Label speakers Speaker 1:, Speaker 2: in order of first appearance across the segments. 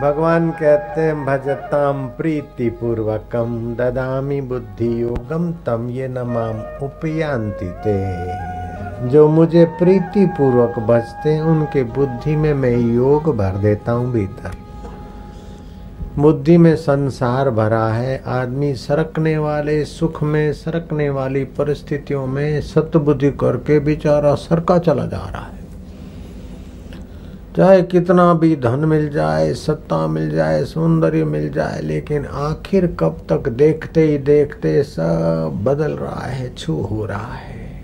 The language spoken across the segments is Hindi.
Speaker 1: भगवान कहते हैं भजताम प्रीति पूर्वकम ददामी बुद्धि योगम तम ये नमाम उपयांति ते। जो मुझे प्रीति पूर्वक भजते हैं, उनके बुद्धि में मैं योग भर देता हूँ भीतर। बुद्धि में संसार भरा है, आदमी सरकने वाले, सुख में सरकने वाली परिस्थितियों में सतबुद्धि करके बेचारा सरका चला जा रहा है। चाहे कितना भी धन मिल जाए, सत्ता मिल जाए, सौंदर्य मिल जाए, लेकिन आखिर कब तक देखते ही देखते सब बदल रहा है, छू हो रहा है।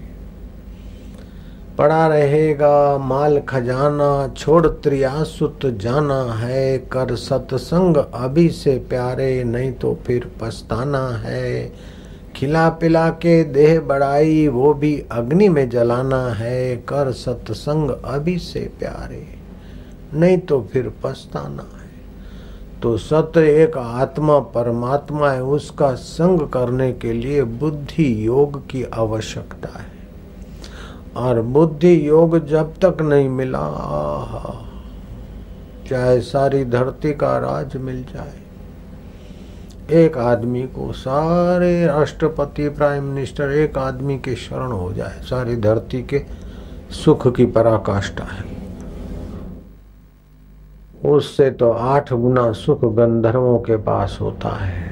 Speaker 1: पड़ा रहेगा माल खजाना, छोड़ त्रियासुत जाना है, कर सत्संग अभी से प्यारे, नहीं तो फिर पछताना है। खिला पिला के देह बढ़ाई, वो भी अग्नि में जलाना है, कर सत्संग अभी से प्यारे। नहीं तो फिर पछताना है। तो सत्य एक आत्मा परमात्मा है, उसका संग करने के लिए बुद्धि योग की आवश्यकता है। और बुद्धि योग जब तक नहीं मिला चाहे सारी धरती का राज मिल जाए। एक आदमी को सारे राष्ट्रपति, प्राइम मिनिस्टर, एक आदमी के शरण हो जाए, सारी धरती के सुख की पराकाष्ठा है। उससे तो आठ गुना सुख गंधर्वों के पास होता है।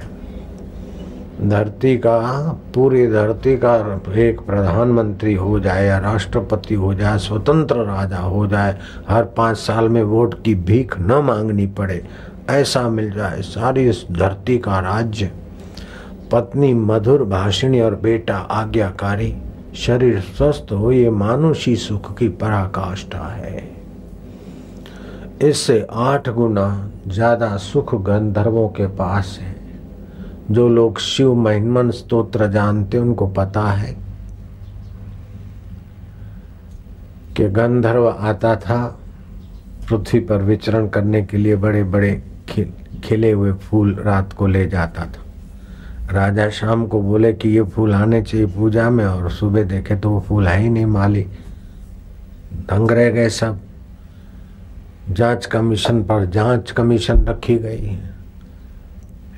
Speaker 1: धरती का, पूरी धरती का एक प्रधानमंत्री हो जाए या राष्ट्रपति हो जाए, स्वतंत्र राजा हो जाए, हर पाँच साल में वोट की भीख न मांगनी पड़े, ऐसा मिल जाए सारी इस धरती का राज्य। पत्नी मधुर भाषिणी और बेटा आज्ञाकारी, शरीर स्वस्थ हो, ये मानुषी सुख की पराकाष्ठा है। इससे आठ गुना ज़्यादा सुख गंधर्वों के पास है। जो लोग शिव महिमन स्तोत्र जानते उनको पता है कि गंधर्व आता था पृथ्वी पर विचरण करने के लिए बड़े बड़े खिल, खिले हुए फूल रात को ले जाता था। राजा शाम को बोले कि ये फूल आने चाहिए पूजा में और सुबह देखे तो वो फूल है ही नहीं माली दंग रह गए सब। जाँच कमीशन पर जाँच कमीशन रखी गई है।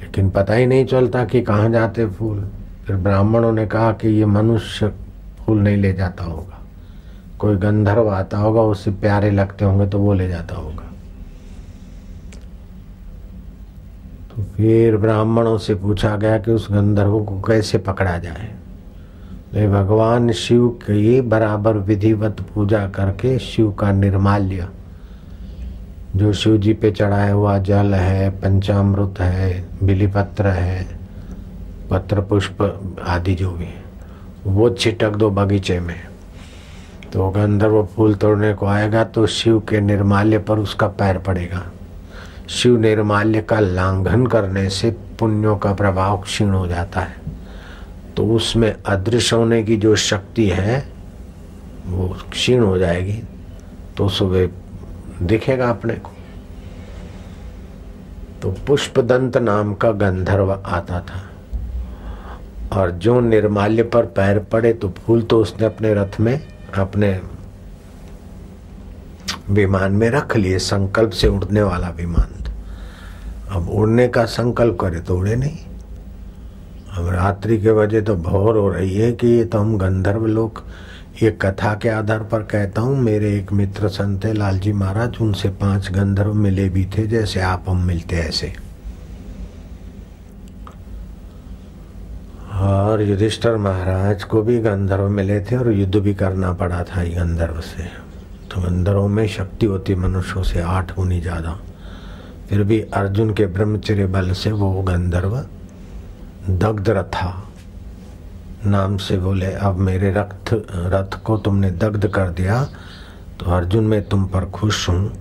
Speaker 1: लेकिन पता ही नहीं चलता कि कहाँ जाते फूल। फिर ब्राह्मणों ने कहा कि ये मनुष्य फूल नहीं ले जाता होगा। कोई गंधर्व आता होगा, उससे प्यारे लगते होंगे तो वो ले जाता होगा। तो फिर ब्राह्मणों से पूछा गया कि उस गंधर्व को कैसे पकड़ा जाए। ले भगवान शिव की बराबर विधिवत पूजा करके शिव का निर्माल्य जो शिव जी पे चढ़ाया हुआ जल है, पंचामृत है, बिलीपत्र है पत्र पुष्प आदि जो भी है, वो छिटक दो बगीचे में। तो गंधर्व फूल तोड़ने को आएगा तो शिव के निर्माल्य पर उसका पैर पड़ेगा। शिव निर्माल्य का लांघन करने से पुण्यों का प्रभाव क्षीण हो जाता है। तो उसमें अदृश्य होने की जो शक्ति है, वो क्षीण हो जाएगी। तो सुबह दिखेगा अपने को। तो पुष्पदंत नाम का गंधर्व आता था। और जो निर्माल्य पर पैर पड़े तो फूल तो उसने अपने रथ में, अपने विमान में रख लिए, संकल्प से उड़ने वाला विमान अब उड़ने का संकल्प करे तो उड़े नहीं। अब रात्रि के वजह तो भौर हो रही है कि ये तो हम गंधर्व लोग ये कथा के आधार पर कहता हूँ, मेरे एक मित्र संत है, लालजी महाराज, उनसे पाँच गंधर्व मिले भी थे, जैसे आप हम मिलते ऐसे। और युधिष्ठर महाराज को भी गंधर्व मिले थे और युद्ध भी करना पड़ा था गंधर्व से। तो गंधर्वों में शक्ति होती मनुष्यों से आठ गुनी ज़्यादा। फिर भी अर्जुन के ब्रह्मचर्य बल से वो गंधर्व दग्ध रथा नाम से बोले, अब मेरे रक्त रथ को तुमने दग्ध कर दिया तो अर्जुन, मैं तुम पर खुश हूँ।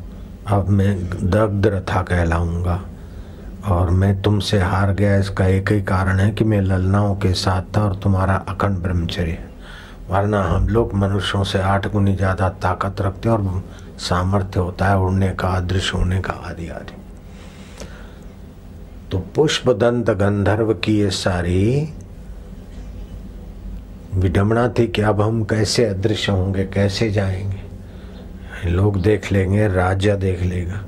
Speaker 1: अब मैं दग्ध रथा कहलाऊँगा और मैं तुमसे हार गया। इसका एक ही कारण है कि मैं ललनाओं के साथ था और तुम्हारा अखंड ब्रह्मचर्य वरना हम लोग मनुष्यों से आठ गुनी ज़्यादा ताकत रखते और सामर्थ्य होता है उड़ने का, अदृश्य होने का आदि आदि। तो पुष्प दंत गंधर्व की ये सारी विडम्बना थी कि अब हम कैसे अदृश्य होंगे, कैसे जाएँगे। लोग देख लेंगे, राजा देख लेगा।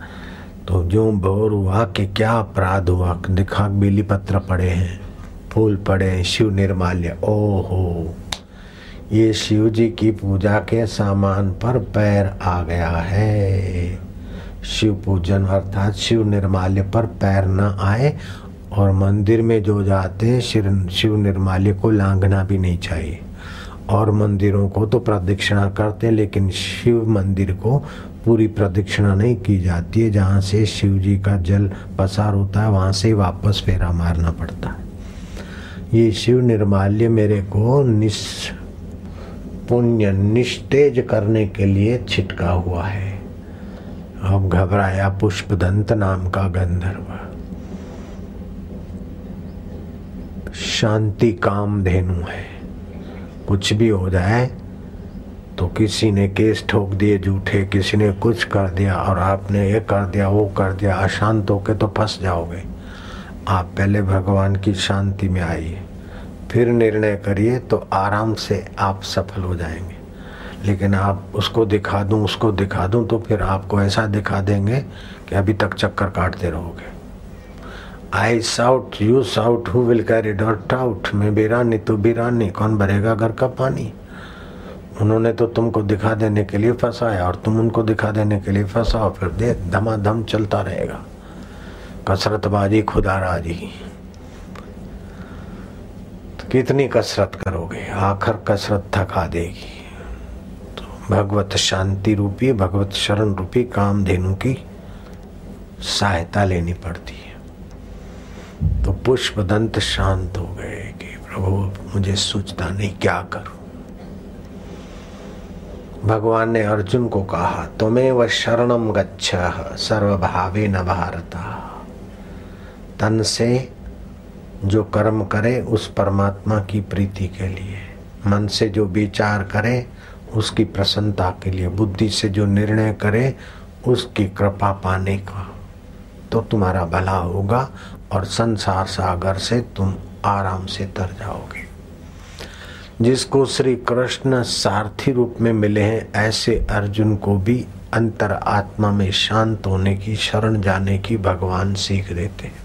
Speaker 1: तो जो भोर हुआ कि क्या अपराध हुआ, दिखा बेली पत्र पड़े हैं, फूल पड़े हैं, शिव निर्माल्य, ओहो। ये शिव जी की पूजा के सामान पर पैर आ गया है। शिव पूजन अर्थात शिव निर्माल्य पर पैर न आए और मंदिर में जो जाते हैं शिव शिव निर्माल्य को लांघना भी नहीं चाहिए। और मंदिरों को तो प्रदक्षिणा करते हैं, लेकिन शिव मंदिर को पूरी प्रदक्षिणा नहीं की जाती है। जहाँ से शिव जी का जल पसार होता है, वहाँ से वापस फेरा मारना पड़ता है। ये शिव निर्माल्य मेरे को निस्, पुण्य निस्तेज करने के लिए छिटका हुआ है। अब घबराया पुष्पदंत नाम का गंधर्व। शांति काम धेनु है। कुछ भी हो जाए तो किसी ने केस ठोक दिए, झूठे, किसी ने कुछ कर दिया, और आपने ये कर दिया, वो कर दिया, अशांत होके तो फंस जाओगे। आप पहले भगवान की शांति में आइए, फिर निर्णय करिए तो आराम से आप सफल हो जाएँगे। लेकिन आप उसको दिखा दूँ, उसको दिखा दूँ तो फिर आपको ऐसा दिखा देंगे कि अभी तक चक्कर काटते रहोगे। I shout you shout who will carry dot out मैं बिरानी तो बिरानी कौन भरेगा घर का पानी? उन्होंने तो तुमको दिखा देने के लिए फंसाया और तुम उनको दिखा देने के लिए फंसाओ, फिर दे धमाधम चलता रहेगा। कसरतबाजी खुदा राज़ी। तो कितनी कसरत करोगे? आखिर कसरत थका देगी। तो भगवत शांति रूपी, भगवत शरण रूपी काम कामधेनु की सहायता लेनी पड़ती है। तो पुष्प दंत शांत हो गए कि प्रभु, मुझे सोचता नहीं क्या करूँ। भगवान ने अर्जुन को कहा, तुम्हें वह शरणम गच्छ, सर्वभावे न भारता। तन से जो कर्म करे, उस परमात्मा की प्रीति के लिए। मन से जो विचार करे, उसकी प्रसन्नता के लिए। बुद्धि से जो निर्णय करे, उसकी कृपा पाने का। तो तुम्हारा भला होगा और संसार सागर से तुम आराम से तर जाओगे। जिसको श्री कृष्ण सारथी रूप में मिले हैं, ऐसे अर्जुन को भी अंतर आत्मा में शांत होने की, शरण जाने की भगवान सीख देते हैं।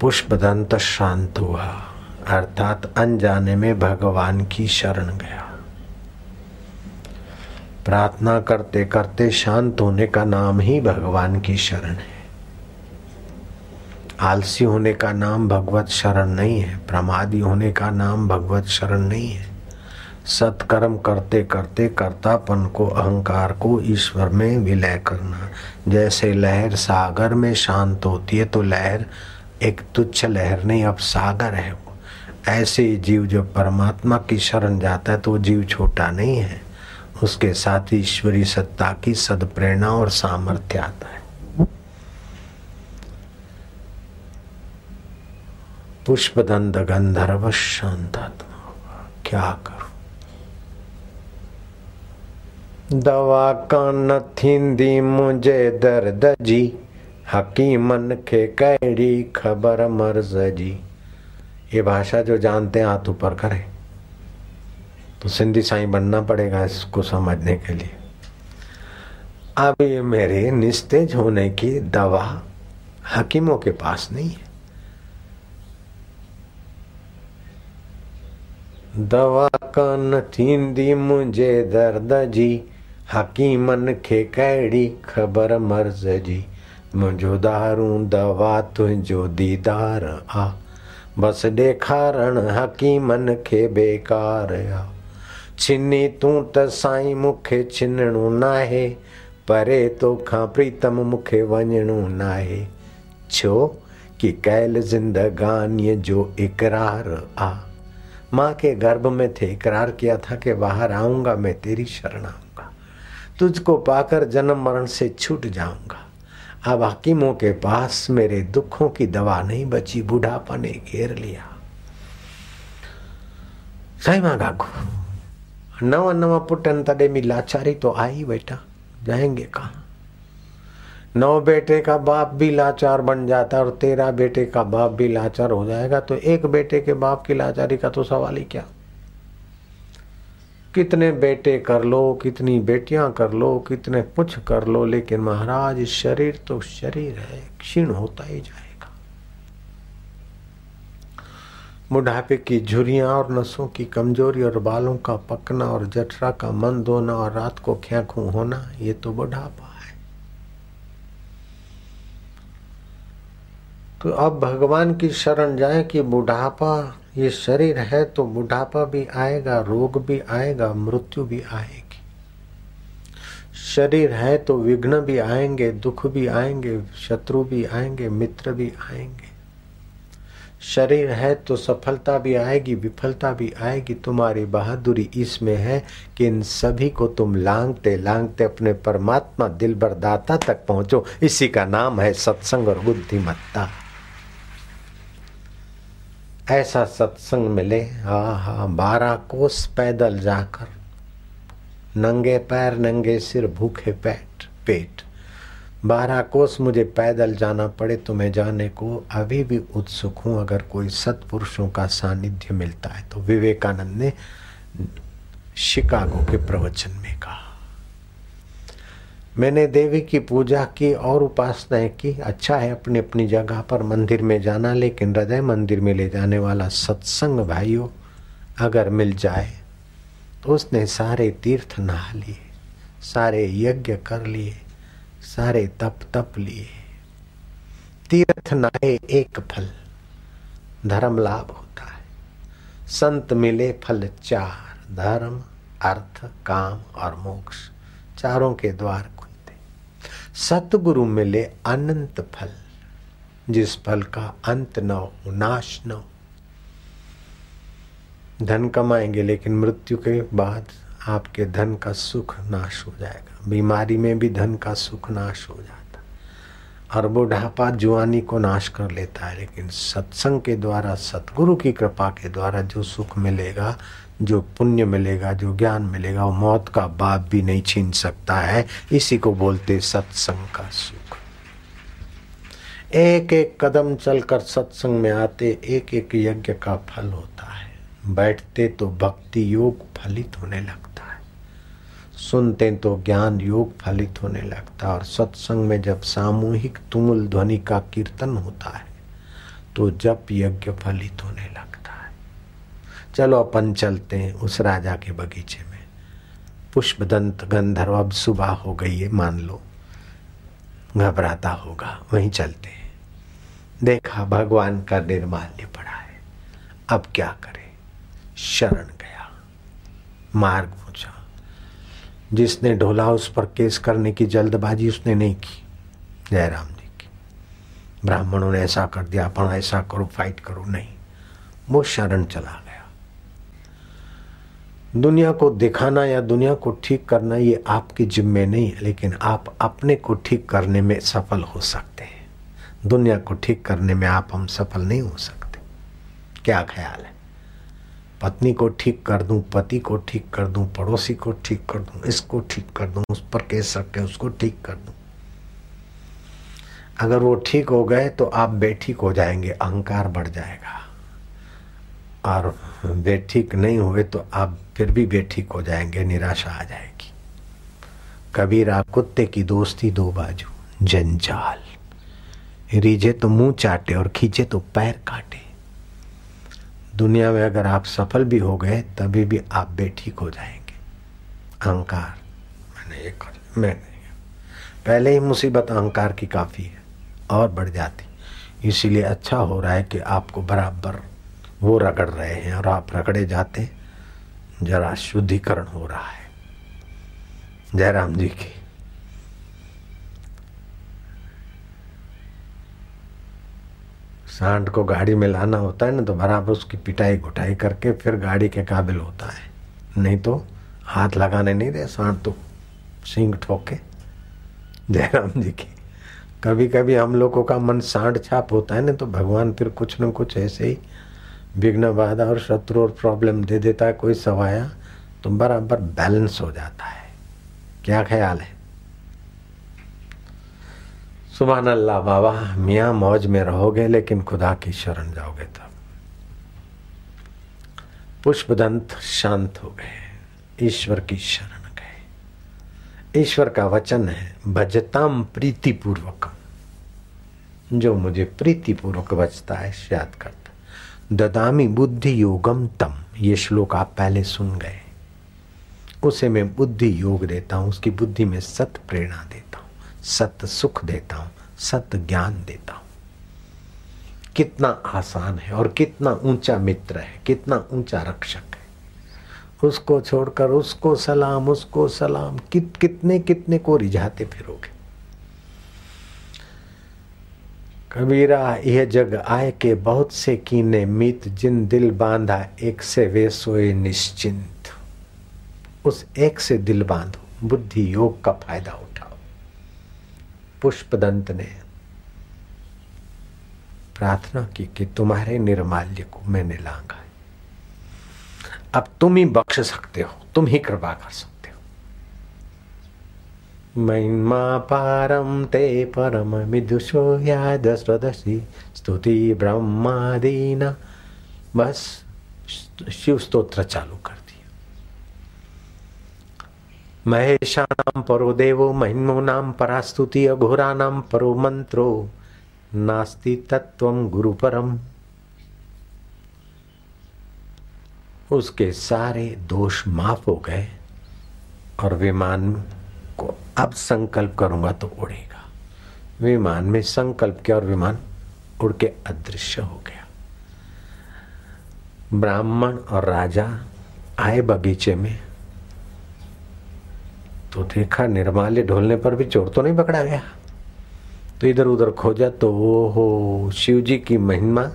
Speaker 1: पुष्पदंत शांत हुआ, अर्थात अनजाने में भगवान की शरण गया। प्रार्थना करते करते शांत होने का नाम ही भगवान की शरण है। आलसी होने का नाम भगवत शरण नहीं है, प्रमादी होने का नाम भगवत शरण नहीं है। सत्कर्म करते करते कर्तापन को, अहंकार को ईश्वर में विलय करना। जैसे लहर सागर में शांत होती है तो लहर एक तुच्छ लहर नहीं, अब सागर है वो। ऐसे जीव जब परमात्मा की शरण जाता है तो जीव छोटा नहीं है। उसके साथ ईश्वरी सत्ता की सदप्रेरणा और सामर्थ्य आता है। पुष्पदंत गंधर्व शांतात्मा होगा क्या करूँ? दवा का नथी मुझे दर्द जी हकीमन के कैडी खबर मर्ज जी ये भाषा जो जानते हैं, हाथ ऊपर करें। तो सिंधी साई बनना पड़ेगा इसको समझने के लिए। अब ये मेरे निस्तेज होने की दवा हकीमों के पास नहीं है। दवा कान थींदी मुंहिंजे दर्द जी, हकीमन खे कहिड़ी ख़बर मर्ज़ जी। मुंहिंजो दारूं दवा तुंहिंजो दीदार आ। बसि ॾेखारण हकीमन खे बेकार आ। छिनी तूं त साईं मूंखे छिनणो नाहे, परे तोखां प्रीतम मूंखे वञणो नाहे। छो? की कयल ज़िंदगानीअ जो इक़रार आ। माँ के गर्भ में थे, इकरार किया था कि बाहर आऊँगा, मैं तेरी शरण आऊँगा तुझको पाकर जन्म मरण से छूट जाऊँगा। अब हकीमों के पास मेरे दुखों की दवा नहीं बची, बुढ़ापा ने घेर लिया। सही माँ गागू, नवा नवा पुटन तॾहिं बि लाचारी तो आई बेटा जाएँगे कहा? नौ बेटे का बाप भी लाचार बन जाता है और तेरह बेटे का बाप भी लाचार हो जाएगा तो एक बेटे के बाप की लाचारी का तो सवाल ही क्या? कितने बेटे कर लो, कितनी बेटियाँ कर लो, कितने कुछ कर लो, लेकिन महाराज, शरीर तो शरीर है, क्षीण होता ही जाएगा। बुढ़ापे की झुरियाँ और नसों की कमज़ोरी और बालों का पकना और जठरा का मन धोना और रात को ख्याखू होना, ये तो बुढ़ापा है तो अब भगवान की शरण जाए कि बुढ़ापा, ये शरीर है तो बुढ़ापा भी आएगा, रोग भी आएगा, मृत्यु भी आएगी। शरीर है तो विघ्न भी आएँगे, दुख भी आएँगे, शत्रु भी आएँगे, मित्र भी आएँगे। शरीर है तो सफलता भी आएगी, विफलता भी आएगी। तुम्हारी बहादुरी इसमें है कि इन सभी को तुम लांगते लांगते अपने परमात्मा दिल बरदाता तक पहुंचो। इसी का नाम है सत्संग और बुद्धिमत्ता। ऐसा सत्संग मिले हा हा बारह कोस पैदल जाकर। नंगे पैर, नंगे सिर, भूखे पेट पेट। बारह कोस मुझे पैदल जाना पड़े तो मैं जाने को अभी भी उत्सुक हूँ। अगर कोई सत्पुरुषों का सानिध्य मिलता है तो विवेकानंद ने शिकागो के प्रवचन में कहा। मैंने देवी की पूजा की और उपासनाएँ की। अच्छा है अपनी अपनी जगह पर मंदिर में जाना, लेकिन हृदय मंदिर में ले जाने वाला सत्संग भाइयों, अगर मिल जाए तो उसने सारे तीर्थ नहा लिए, सारे यज्ञ कर लिए, सारे तप तप लिए। तीर्थ नहाए एक फल, धर्म लाभ होता है। संत मिले फल चार, धर्म, अर्थ, काम और मोक्ष, चारों के द्वार सतगुरु मिले अनंत फल, जिस फल का अंत न हो, नाश न हो। धन कमाएँगे, लेकिन मृत्यु के बाद आपके धन का सुख नाश हो जाएगा। बीमारी में भी धन का सुख नाश हो जाता और बुढ़ापा जुआनी को नाश कर लेता है, लेकिन सत्संग के द्वारा, सतगुरु की कृपा के द्वारा जो सुख मिलेगा, जो पुण्य मिलेगा, जो ज्ञान मिलेगा, वो मौत का बाप भी नहीं छीन सकता है। इसी को बोलते सत्संग का सुख। एक एक कदम चलकर सत्संग में आते एक एक यज्ञ का फल होता है। बैठते तो भक्ति योग फलित होने लगता सुनते तो ज्ञान योग फलित होने लगता है। और सत्संग में जब सामूहिक तुमुल ध्वनि का कीर्तन होता है तो जप यज्ञ फलित होने लगता है। चलो अपन चलते हैं उस राजा के बगीचे में। पुष्पदंत गंधर्व, अब सुबह हो गई है, मान लो। घबराता होगा, वहीं चलते हैं। देखा भगवान का निर्माल्य पड़ा है। अब क्या करे? शरण गया। मार्ग पूछा। जिसने ढोला उस पर केस करने की जल्दबाजी उसने नहीं की। जयराम जी की। ब्राह्मणों ने ऐसा कर दिया, अपन ऐसा करो फाइट करो, नहीं। वो शरण चला गया। दुनिया को दिखाना या दुनिया को ठीक करना ये आपकी जिम्मे नहीं है, लेकिन आप अपने को ठीक करने में सफल हो सकते हैं। दुनिया को ठीक करने में आप हम सफल नहीं हो सकते। क्या ख्याल है? पत्नी को ठीक कर दूँ, पति को ठीक कर दूँ, पड़ोसी को ठीक कर दूँ, इसको ठीक कर दूँ, उस पर केस रख के उसको ठीक कर दूँ। अगर वो ठीक हो गए तो आप बेठीक हो जाएँगे, अहंकार बढ़ जाएगा। और बेठीक नहीं हुए तो आप फिर भी बेठीक हो जाएँगे, निराशा आ जाएगी। कबीर आप कुत्ते की दोस्ती दो बाजू, जंजाल। रीझे तो मुँह चाटे और खींचे तो पैर काटे। दुनिया में अगर आप सफल भी हो गए, तभी भी आप बेठीक हो जाएँगे। अहंकार मैंने ये कर मैं नहीं पहले ही मुसीबत अहंकार की काफ़ी है, और बढ़ जाती। इसीलिए अच्छा हो रहा है कि आपको बराबर वो रगड़ रहे हैं, और आप रगड़े जाते, जरा शुद्धिकरण हो रहा है। जयराम जी की। सांड को गाड़ी में लाना होता है ना तो बराबर उसकी पिटाई घुटाई करके फिर गाड़ी के काबिल होता है। नहीं तो हाथ लगाने नहीं दे सांड तो सिंग ठोके। जयराम जी की। कभी कभी हम लोगों का मन सांड छाप होता है ना तो भगवान फिर कुछ न कुछ ऐसे ही विघ्न बाधा और शत्रु और प्रॉब्लम दे देता है, कोई सवाया तो बराबर बैलेंस हो जाता है। क्या ख्याल है? सुबह अल्लाह बाबा, मियाँ मौज में रहोगे, लेकिन खुदा की शरण जाओगे तब। पुष्पदंत शांत हो गए, ईश्वर की शरण गए। ईश्वर का वचन है, भजताम प्रीति पूर्वकम जो मुझे प्रीति पूर्वक बचता है याद करता ददामी बुद्धि योगम तम, ये श्लोक आप पहले सुन गए। उसे मैं बुद्धि योग देता हूँ, उसकी बुद्धि में सत प्रेरणा देता हूँ सत सुख देता हूँ, सत ज्ञान देता हूँ। कितना आसान है और कितना ऊँचा मित्र है, कितना ऊँचा रक्षक है। उसको छोड़कर उसको सलाम उसको सलाम, कित, कितने कितने को रिझाते फिरोगे। कबीरा, यह जग आए के बहुत से कीने मित, जिन दिल बांधा, एक से वे सोए निश्चिंत। उस एक से दिल बांधो, बुद्धि योग का फ़ायदा उठाओ। पुष्पदंत ने प्रार्थना की कि तुम्हारे निर्माल्य को मैंने लांगा है। अब तुम ही बख्श सकते हो, तुम ही कृपा कर सकते हो। महिमा पारम ते परम विदुषो याद स्वदसी स्तुति ब्रह्मादीना। बस, शिव स्तोत्र चालू कर। दिया महेशा नाम परो देवो महिमो नाम परास्तुति अघोरा नाम परो मंत्रो। नास्ति तत्व गुरु परम उसके सारे दोष माफ़ हो गए और विमान को अब संकल्प करूँगा तो उड़ेगा। विमान में संकल्प किया और विमान उड़ के अदृश्य हो गया। ब्राह्मण और राजा आए बगीचे में। तो देखा, निर्माल्य ढोलने पर भी चोर तो नहीं पकड़ा गया। तो इधर उधर खोजा तो वो हो शिव जी की महिमा।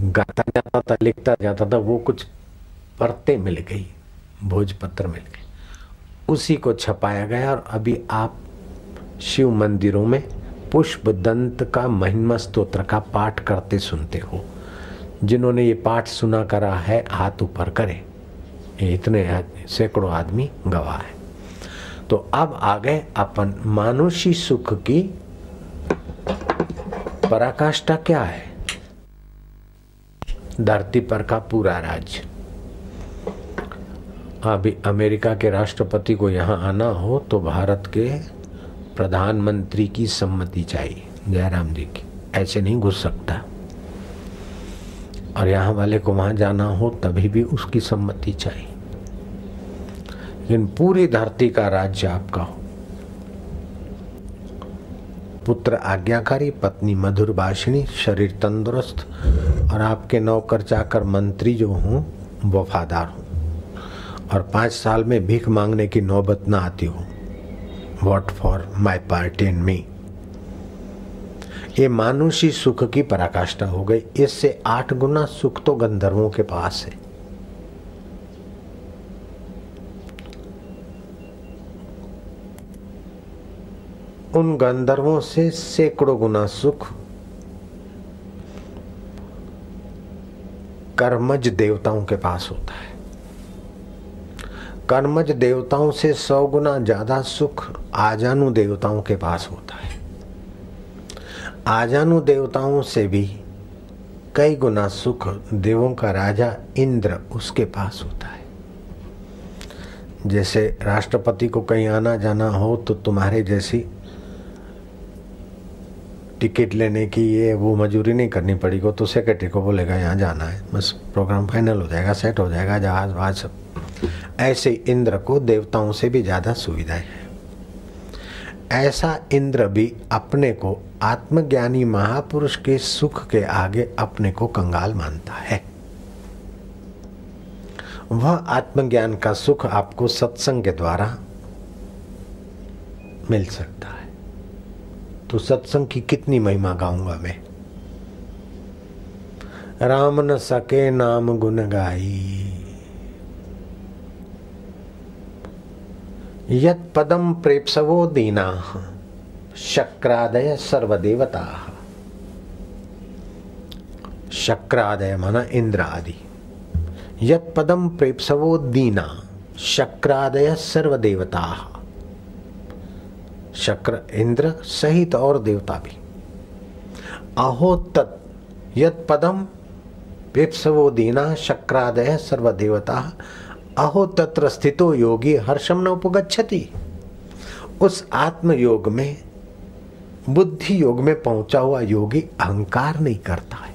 Speaker 1: गाता जाता था, लिखता जाता था, वो कुछ परतें मिल गई, भोजपत्र मिल गई उसी को छपाया गया और अभी आप शिव मंदिरों में पुष्प दंत का महिमा स्त्रोत्र का पाठ करते सुनते हो। जिन्होंने ये पाठ सुना करा है, हाथ ऊपर करे। इतने सैकड़ों आदमी गवाह है। तो अब आ गए अपन मानुषी सुख की पराकाष्ठा क्या है? धरती पर का पूरा राज्य। अभी अमेरिका के राष्ट्रपति को यहाँ आना हो तो भारत के प्रधानमंत्री की सम्मति चाहिए। जयराम जी की। ऐसे नहीं घुस सकता। और यहाँ वाले को वहाँ जाना हो तभी भी उसकी सम्मति चाहिए। लेकिन पूरी धरती का राज्य आपका हो। पुत्र आज्ञाकारी, पत्नी मधुर भाषिणी शरीर तंदुरुस्त और आपके नौकर चाकर मंत्री जो हों, वफादार हों। और पाँच साल में भीख मांगने की नौबत ना आती हो। What for my party and me ये मानुषी सुख की पराकाष्ठा हो गई। इससे आठ गुना सुख तो गंधर्वों के पास है। उन गंधर्वों से सैकड़ों गुना सुख। कर्मज देवताओं के पास होता है। कर्मज देवताओं से सौ गुना ज़्यादा सुख आजानु देवताओं के पास होता है। आजानु देवताओं से भी कई गुना सुख देवों का राजा इंद्र उसके पास होता है। जैसे राष्ट्रपति को कहीं आना जाना हो तो तुम्हारे जैसी टिकट लेने की ये वो मजूरी नहीं करनी पड़ेगी तो सेक्रेटरी को बोलेगा, यहाँ जाना है। बस प्रोग्राम फाइनल हो जाएगा सेट हो जाएगा, जहाज़ वहाज सब। ऐसे इंद्र को देवताओं से भी ज़्यादा सुविधाएँ है। ऐसा इंद्र भी अपने को आत्मज्ञानी महापुरुष के सुख के आगे अपने को कंगाल मानता है। वह आत्मज्ञान का सुख आपको सत्संग के द्वारा मिल सकता तो सत्संग की कितनी महिमा गाऊँगा मैं? राम न सके नाम गुण गाई। यत पदम प्रेपसवो दीना, शक्रादय सर्वदेवता। शक्रादय मन इंद्र आदि यत पदम प्रेपसवो दीना, शक्रादय सर्वदेवता। शक्र इंद्र सहित और देवता भी। अहो तत् यद पदम पिप्सवो दीना शक्रादय सर्वदेवता। अहो तत्र स्थितो योगी हर्षम न उपगछति उस आत्म योग में, बुद्धि योग में पहुँचा हुआ योगी अहंकार नहीं करता।